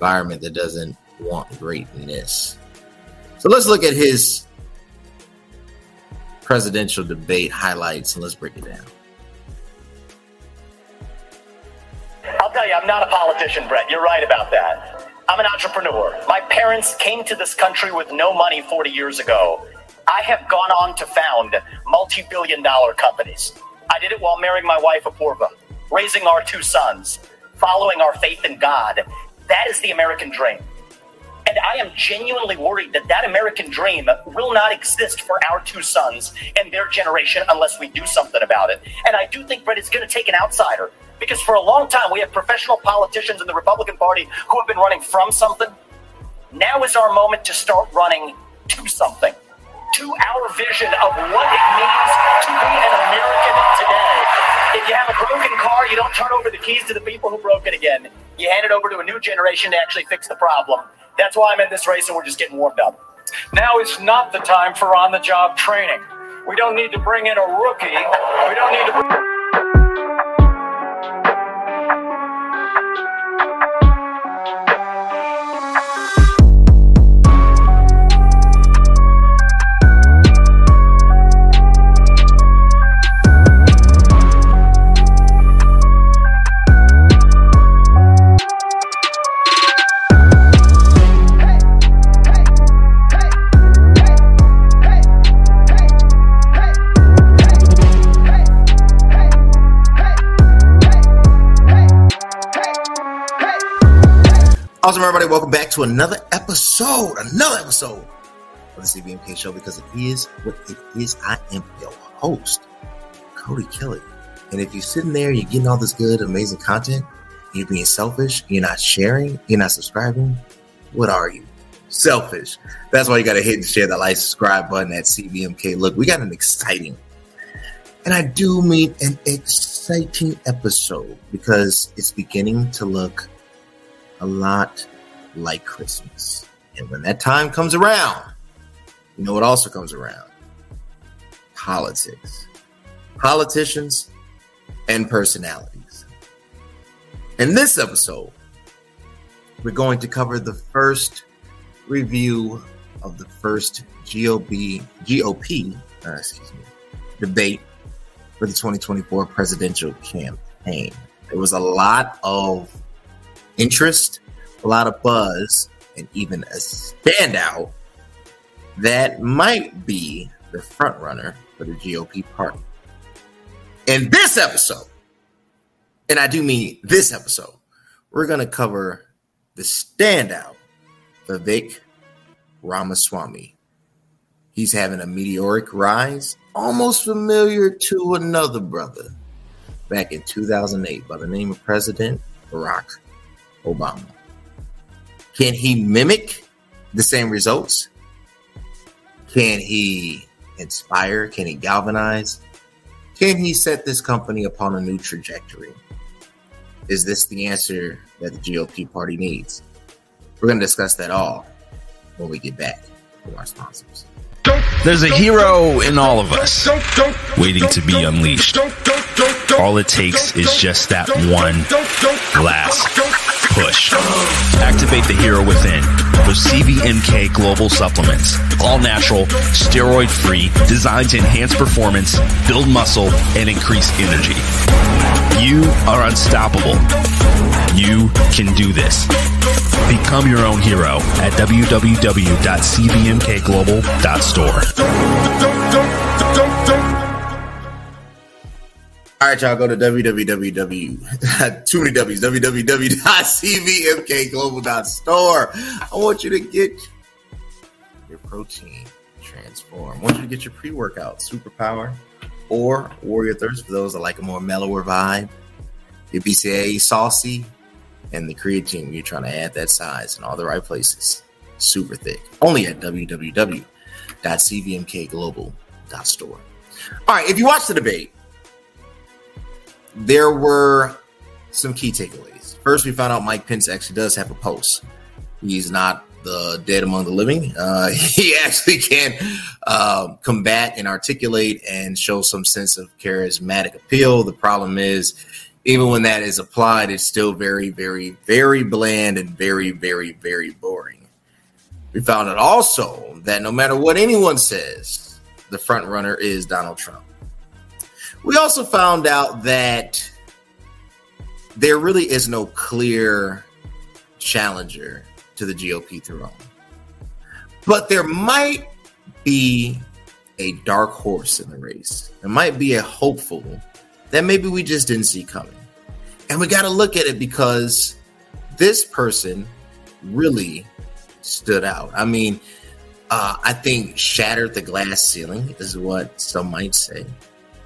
environment that doesn't want greatness. So let's look at his presidential debate highlights and let's break it down. I'll tell you, I'm not a politician, Brett. You're right about that. I'm an entrepreneur. My parents came to this country with no money 40 years ago. I have gone on to found multi billion dollar companies. I did it while marrying my wife, Apurva, raising our two sons, following our faith in God. That is the American dream. And I am genuinely worried that that American dream will not exist for our two sons and their generation unless we do something about it. And I do think, Brett, it's going to take an outsider because for a long time we have professional politicians in the Republican Party who have been running from something. Now is our moment to start running to something, to our vision of what it means to be an American today. If you have a broken car, you don't turn over the keys to the people who broke it again. You hand it over to a new generation to actually fix the problem. That's why I'm in this race and we're just getting warmed up. Now is not the time for on the job training. We don't need to bring in a rookie. We don't need to. Welcome back to another episode, another episode of the CVMK show because it is what it is. I am your host, Cody Kelly. And if you're sitting there, you're getting all this good, amazing content, you're being selfish, you're not sharing, you're not subscribing, what are you? Selfish. That's why you got to hit and share that like, subscribe button at CVMK. Look, we got an exciting, and I do mean an exciting episode because it's beginning to look a lot like Christmas. And when that time comes around, you know what also comes around? Politics. Politicians and personalities. In this episode, we're going to cover the first review of the first GOP, GOP uh, excuse me, debate for the 2024 presidential campaign. There was a lot of interest, a lot of buzz, and even a standout that might be the front runner for the GOP party. In this episode, and I do mean this episode, we're going to cover the standout, Vivek Ramaswamy. He's having a meteoric rise, almost familiar to another brother back in 2008 by the name of President Barack Obama. Can he mimic the same results? Can he inspire? Can he galvanize? Can he set this company upon a new trajectory? Is this the answer that the GOP party needs? We're going to discuss that all when we get back from our sponsors. There's a hero in all of us waiting to be unleashed. All it takes is just that one last push. Activate the hero within with CVMK Global Supplements. All natural, steroid free, designed to enhance performance, build muscle, and increase energy. You are unstoppable. You can do this. Become your own hero at www.cvmkglobal.store. All right, y'all go to www. Too many W's. www.cvmkglobal.store. I want you to get your protein transform. I want you to get your pre workout superpower or warrior thirst for those that like a more mellower vibe. Your BCA saucy and the creatine. You're trying to add that size in all the right places. Super thick. Only at www.cvmkglobal.store. All right, if you watch the debate there were some key takeaways. First, we found out Mike Pence actually does have a pulse. He's not the dead among the living. Uh, he actually can um, combat and articulate and show some sense of charismatic appeal. The problem is even when that is applied, it's still very, very, very bland and very, very, very boring. We found out also that no matter what anyone says, the front runner is Donald Trump. We also found out that there really is no clear challenger to the GOP throne. But there might be a dark horse in the race. There might be a hopeful that maybe we just didn't see coming. And we got to look at it because this person really stood out. I mean, uh, I think shattered the glass ceiling is what some might say.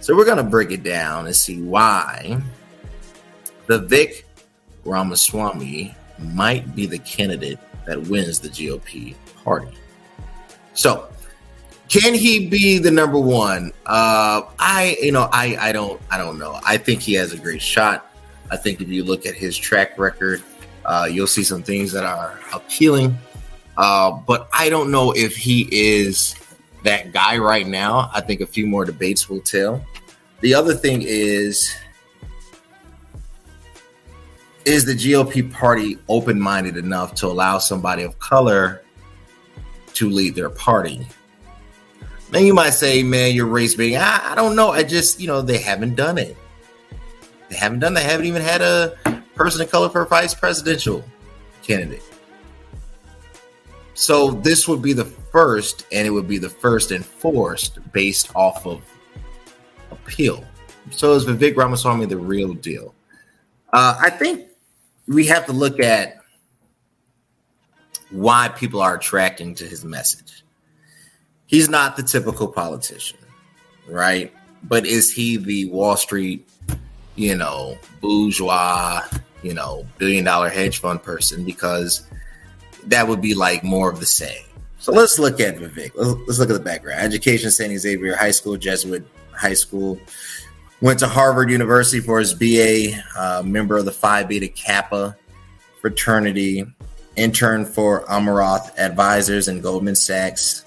So we're going to break it down and see why Vivek Ramaswamy might be the candidate that wins the GOP party. So, can he be the number one? Uh, I, you know, I, I don't, I don't know. I think he has a great shot. I think if you look at his track record, uh, you'll see some things that are appealing. Uh, but I don't know if he is that guy right now. I think a few more debates will tell. The other thing is is the GOP party open minded enough to allow somebody of color to lead their party? Then you might say, man, you're race baiting. I, I don't know. I just, you know, they haven't done it. They haven't done. They haven't even had a person of color for a vice presidential candidate. So this would be the first, and it would be the first enforced based off of appeal. So is Vivek Ramaswamy the real deal? Uh, I think we have to look at why people are attracting to his message. He's not the typical politician, right? But is he the Wall Street, you know, bourgeois, you know, billion dollar hedge fund person? Because that would be like more of the same. So let's look at Vivek. Let's, look at the background. Education, St. Xavier High School, Jesuit High School. Went to Harvard University for his BA, uh, member of the Phi Beta Kappa fraternity, interned for Amaranth Advisors and Goldman Sachs.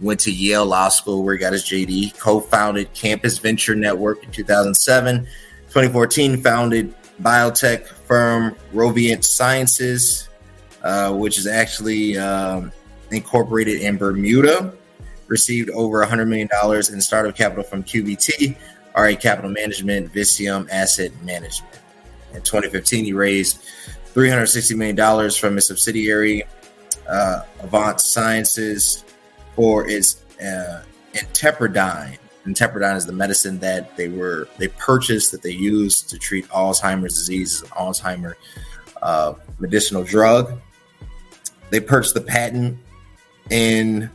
Went to Yale Law School where he got his JD. Co-founded Campus Venture Network in 2007. 2014, founded biotech firm Roivant Sciences, uh, which is actually um, incorporated in Bermuda. Received over $100 million in startup capital from QVT, RA Capital Management, Visium Asset Management. In 2015, he raised $360 million from his subsidiary, uh, Axovant Sciences, for its uh, intepirdine. intepirdine is the medicine that they were they purchased that they used to treat Alzheimer's disease as an Alzheimer uh, medicinal drug. They purchased the patent in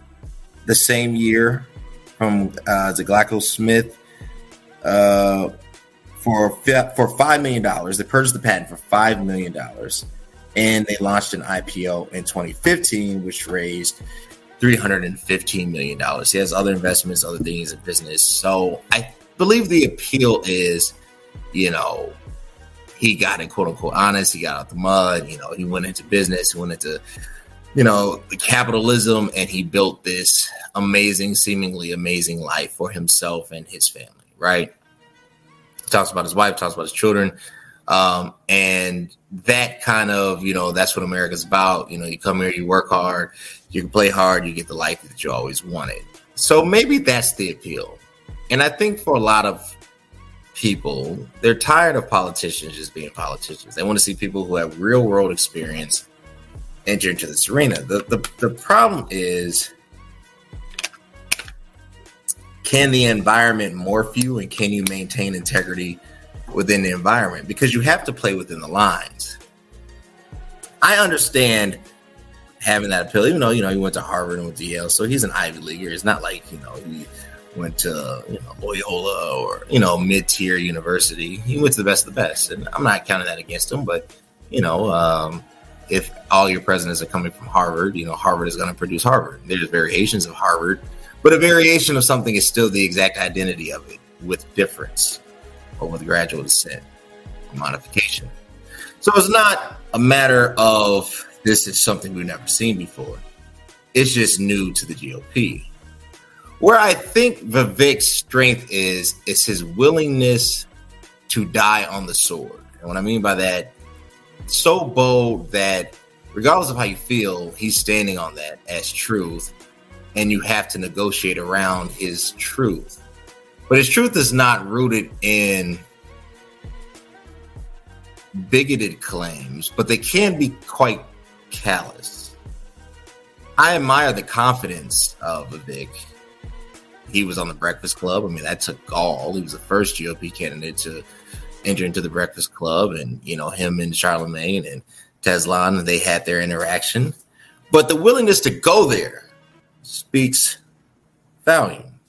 the same year from uh, the GlaxoSmith uh, for for five million dollars. They purchased the patent for five million dollars, and they launched an IPO in 2015, which raised 315 million dollars. He has other investments, other things in business. So I believe the appeal is, you know, he got it quote unquote honest. He got out the mud. You know, he went into business. He went into you know, capitalism, and he built this amazing, seemingly amazing life for himself and his family, right? Talks about his wife, talks about his children. Um, and that kind of, you know, that's what America's about. You know, you come here, you work hard, you can play hard, you get the life that you always wanted. So maybe that's the appeal. And I think for a lot of people, they're tired of politicians just being politicians. They want to see people who have real world experience enter into this arena. The, the, the problem is can the environment morph you and can you maintain integrity within the environment? Because you have to play within the lines. I understand having that appeal, even though you know he went to Harvard and went to Yale, so he's an Ivy leaguer. It's not like you know he went to you know Loyola or you know mid tier university. He went to the best of the best, and I'm not counting that against him. But you know, um, if all your presidents are coming from Harvard, you know, Harvard is going to produce Harvard. There's variations of Harvard, but a variation of something is still the exact identity of it with difference or with gradual descent modification. So it's not a matter of this is something we've never seen before. It's just new to the GOP. Where I think Vivek's strength is, is his willingness to die on the sword. And what I mean by that, so bold that regardless of how you feel, he's standing on that as truth, and you have to negotiate around his truth. But his truth is not rooted in bigoted claims, but they can be quite callous. I admire the confidence of Vivek. He was on the Breakfast Club. I mean, that took gall. He was the first GOP candidate to enter into the Breakfast Club, and you know him and Charlamagne and Tesla, and they had their interaction. But the willingness to go there speaks volume.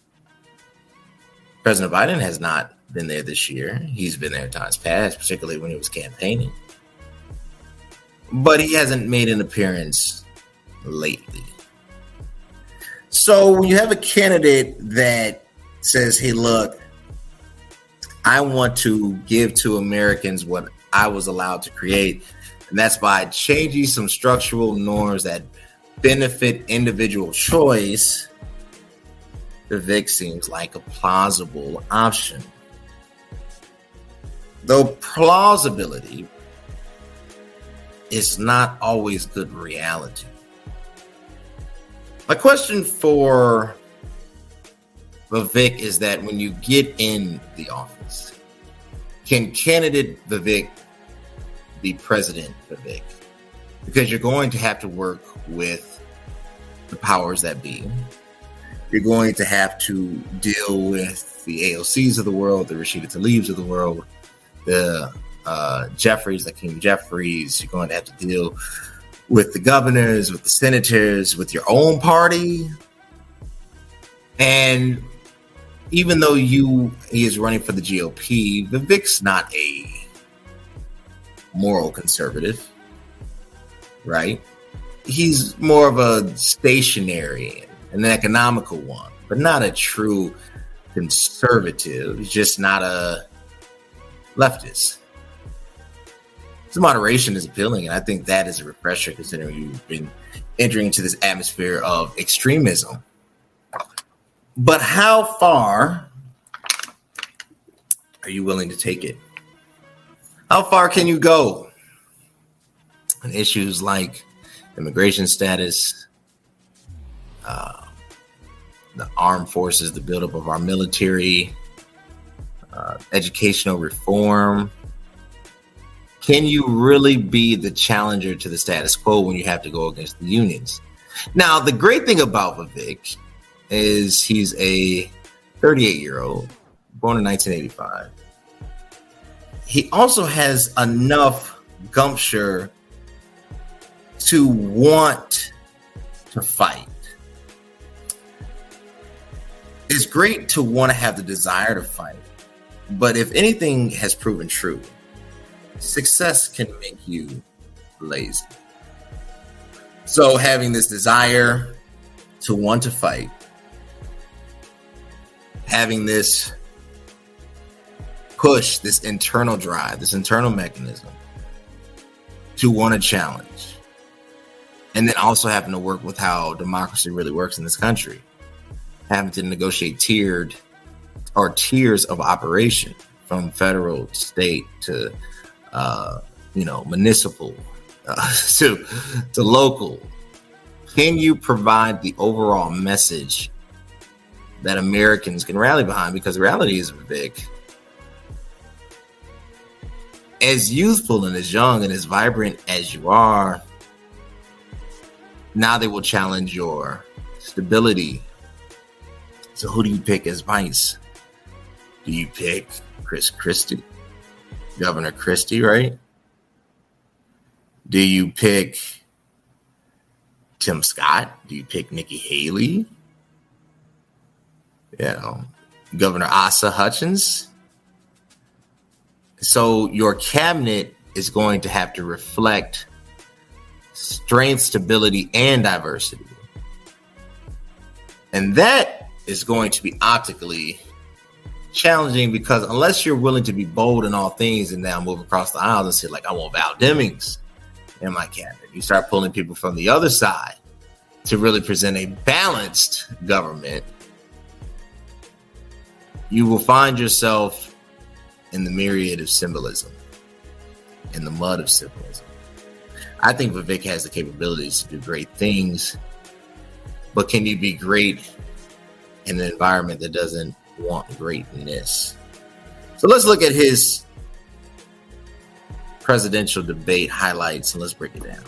President Biden has not been there this year. He's been there times past, particularly when he was campaigning. But he hasn't made an appearance lately. So when you have a candidate that says, hey, look, I want to give to Americans what I was allowed to create, and that's by changing some structural norms that benefit individual choice. Vivek seems like a plausible option. Though plausibility is not always good reality. My question for Vivek is that when you get in the office, can candidate Vivek be President Vivek? Because you're going to have to work with the powers that be. You're going to have to deal with the AOCs of the world, the Rashida Tlaibs of the world, the uh, Jeffries, Hakeem Jeffries. You're going to have to deal with the governors, with the senators, with your own party. And even though you he is running for the GOP, Vivek's not a moral conservative, right? He's more of a stationary and an economical one, but not a true conservative. He's just not a leftist. So moderation is appealing, and I think that is a refresher considering you've been entering into this atmosphere of extremism. But how far are you willing to take it? How far can you go on issues like immigration status, uh, the armed forces, the buildup of our military, uh, educational reform? Can you really be the challenger to the status quo when you have to go against the unions? Now, the great thing about Vivek is he's a 38 year old, born in 1985. He also has enough gumption to want to fight. It's great to want to have the desire to fight, but if anything has proven true, success can make you lazy. So, having this desire to want to fight, having this push, this internal drive, this internal mechanism to want to challenge, and then also having to work with how democracy really works in this country, having to negotiate tiered or tiers of operation from federal, state to uh, you know, municipal uh, to to local. Can you provide the overall message that Americans can rally behind? Because reality is big. As youthful and as young and as vibrant as you are, now they will challenge your stability. So, who do you pick as vice? Do you pick Chris Christie? Governor Christie, right? Do you pick Tim Scott? Do you pick Nikki Haley? You know, Governor Asa Hutchins. So your cabinet is going to have to reflect strength, stability, and diversity. And that is going to be optically challenging because unless you're willing to be bold in all things and now move across the aisle and say, like, I want Val Demings in my cabinet, you start pulling people from the other side to really present a balanced government, you will find yourself in the myriad of symbolism, in the mud of symbolism. I think Vivek has the capabilities to do great things, but can you be great in an environment that doesn't want greatness? So let's look at his presidential debate highlights and let's break it down.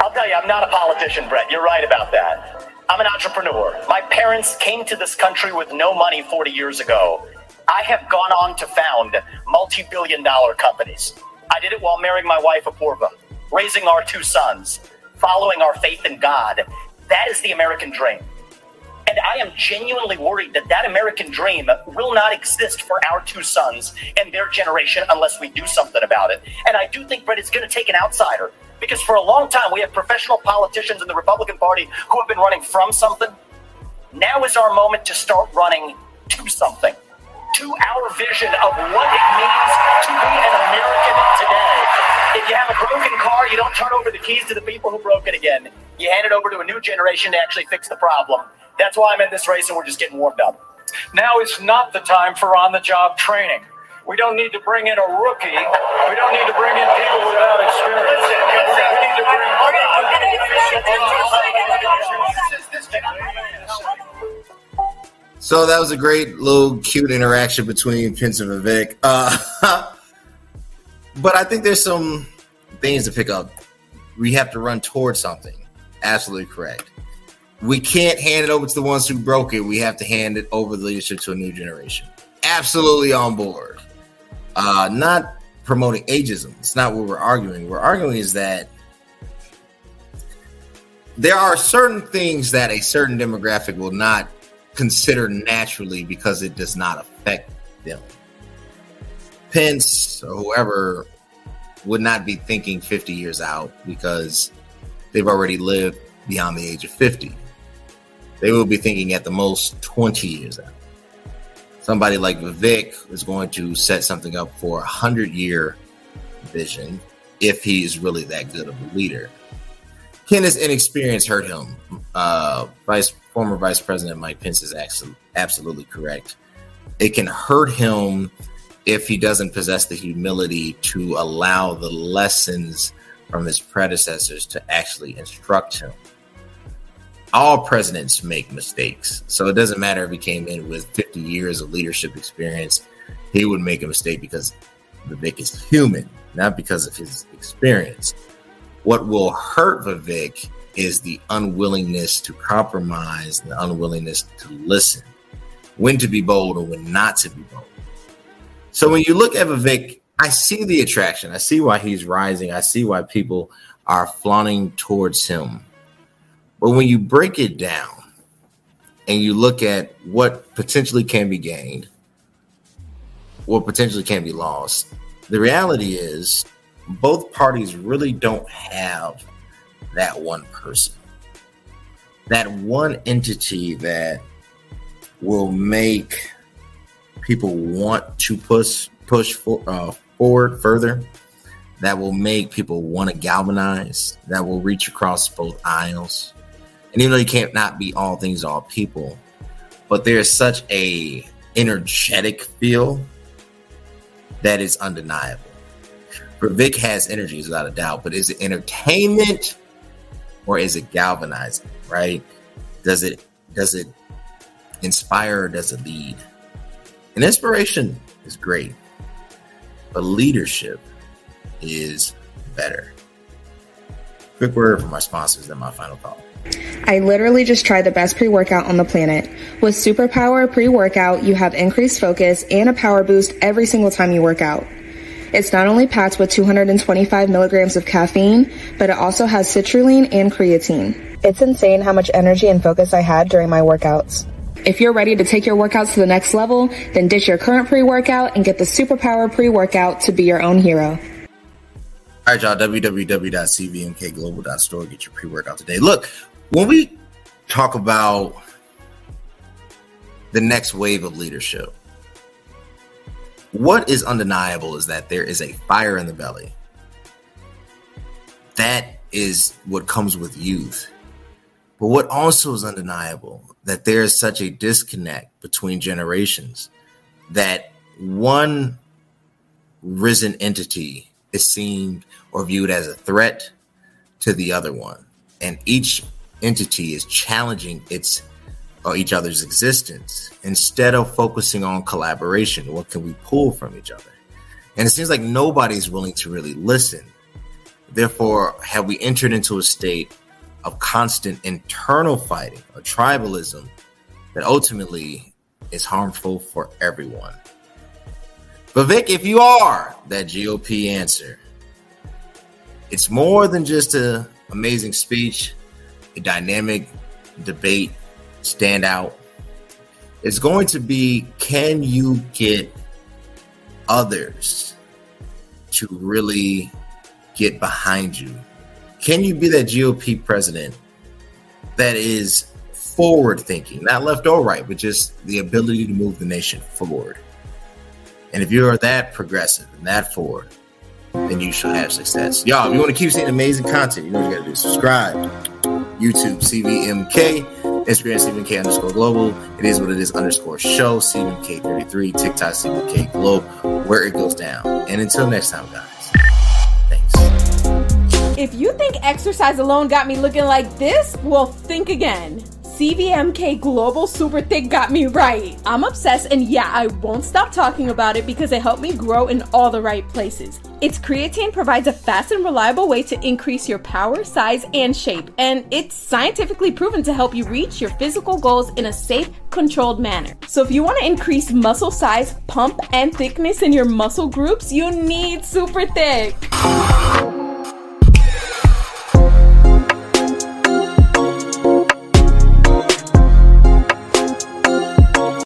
I'll tell you, I'm not a politician, Brett. You're right about that. I'm an entrepreneur. My parents came to this country with no money 40 years ago. I have gone on to found multi billion dollar companies. I did it while marrying my wife, Apurva, raising our two sons, following our faith in God. That is the American dream. And I am genuinely worried that that American dream will not exist for our two sons and their generation unless we do something about it. And I do think, Brett, it's going to take an outsider because for a long time we have professional politicians in the Republican Party who have been running from something. Now is our moment to start running to something, to our vision of what it means to be an American today. If you have a broken car, you don't turn over the keys to the people who broke it again. You hand it over to a new generation to actually fix the problem. That's why I'm in this race and we're just getting warmed up. Now is not the time for on the job training. We don't need to bring in a rookie. We don't need to bring in people without experience. We need to bring. So that was a great little cute interaction between Pence and Vivek. Uh, but I think there's some things to pick up. We have to run towards something. Absolutely correct we can't hand it over to the ones who broke it. We have to hand it over the leadership to a new generation. Absolutely on board. Uh, not promoting ageism. It's not what we're arguing. We're arguing is that there are certain things that a certain demographic will not consider naturally because it does not affect them. Pence or whoever would not be thinking 50 years out because they've already lived beyond the age of 50 they will be thinking at the most 20 years out. Somebody like Vivek is going to set something up for a hundred year vision if he's really that good of a leader. Kenneth's inexperience hurt him. Uh, Vice former Vice President Mike Pence is absolutely correct. It can hurt him if he doesn't possess the humility to allow the lessons from his predecessors to actually instruct him all presidents make mistakes. So it doesn't matter if he came in with 50 years of leadership experience, he would make a mistake because Vivek is human, not because of his experience. What will hurt Vivek is the unwillingness to compromise, the unwillingness to listen, when to be bold or when not to be bold. So when you look at Vivek, I see the attraction. I see why he's rising. I see why people are flaunting towards him but when you break it down and you look at what potentially can be gained, what potentially can be lost, the reality is both parties really don't have that one person, that one entity that will make people want to push push for, uh, forward further that will make people want to galvanize that will reach across both aisles and even though you can't not be all things all people, but there's such a energetic feel that is undeniable. Vivek has energy without a doubt, but is it entertainment or is it galvanizing? Right? Does it does it inspire or does it lead? And inspiration is great, but leadership is better. Quick word from our sponsors, then my final thought. I literally just tried the best pre workout on the planet. With Superpower pre workout, you have increased focus and a power boost every single time you work out. It's not only packed with 225 milligrams of caffeine, but it also has citrulline and creatine. It's insane how much energy and focus I had during my workouts. If you're ready to take your workouts to the next level, then ditch your current pre workout and get the Superpower pre workout to be your own hero. All right, y'all, www.cvmkglobal.store. Get your pre workout today. Look, when we talk about the next wave of leadership, what is undeniable is that there is a fire in the belly. That is what comes with youth. But what also is undeniable that there is such a disconnect between generations that one risen entity is seen or viewed as a threat to the other one. And each entity is challenging its or each other's existence instead of focusing on collaboration. What can we pull from each other? And it seems like nobody's willing to really listen. Therefore, have we entered into a state of constant internal fighting or tribalism that ultimately is harmful for everyone? But Vic, if you are that GOP answer, it's more than just an amazing speech, dynamic debate standout. It's going to be can you get others to really get behind you? Can you be that GOP president that is forward thinking, not left or right, but just the ability to move the nation forward? And if you're that progressive and that forward, then you shall have success. Y'all, if you want to keep seeing amazing content, you know what you got to do. Subscribe. YouTube, CVMK. Instagram, CVMK underscore global. It is what it is underscore show, CVMK33. TikTok, CVMK globe, where it goes down. And until next time, guys, thanks. If you think exercise alone got me looking like this, well, think again. CVMK Global Super Thick got me right. I'm obsessed, and yeah, I won't stop talking about it because it helped me grow in all the right places. Its creatine provides a fast and reliable way to increase your power, size, and shape, and it's scientifically proven to help you reach your physical goals in a safe, controlled manner. So if you want to increase muscle size, pump, and thickness in your muscle groups, you need Super Thick.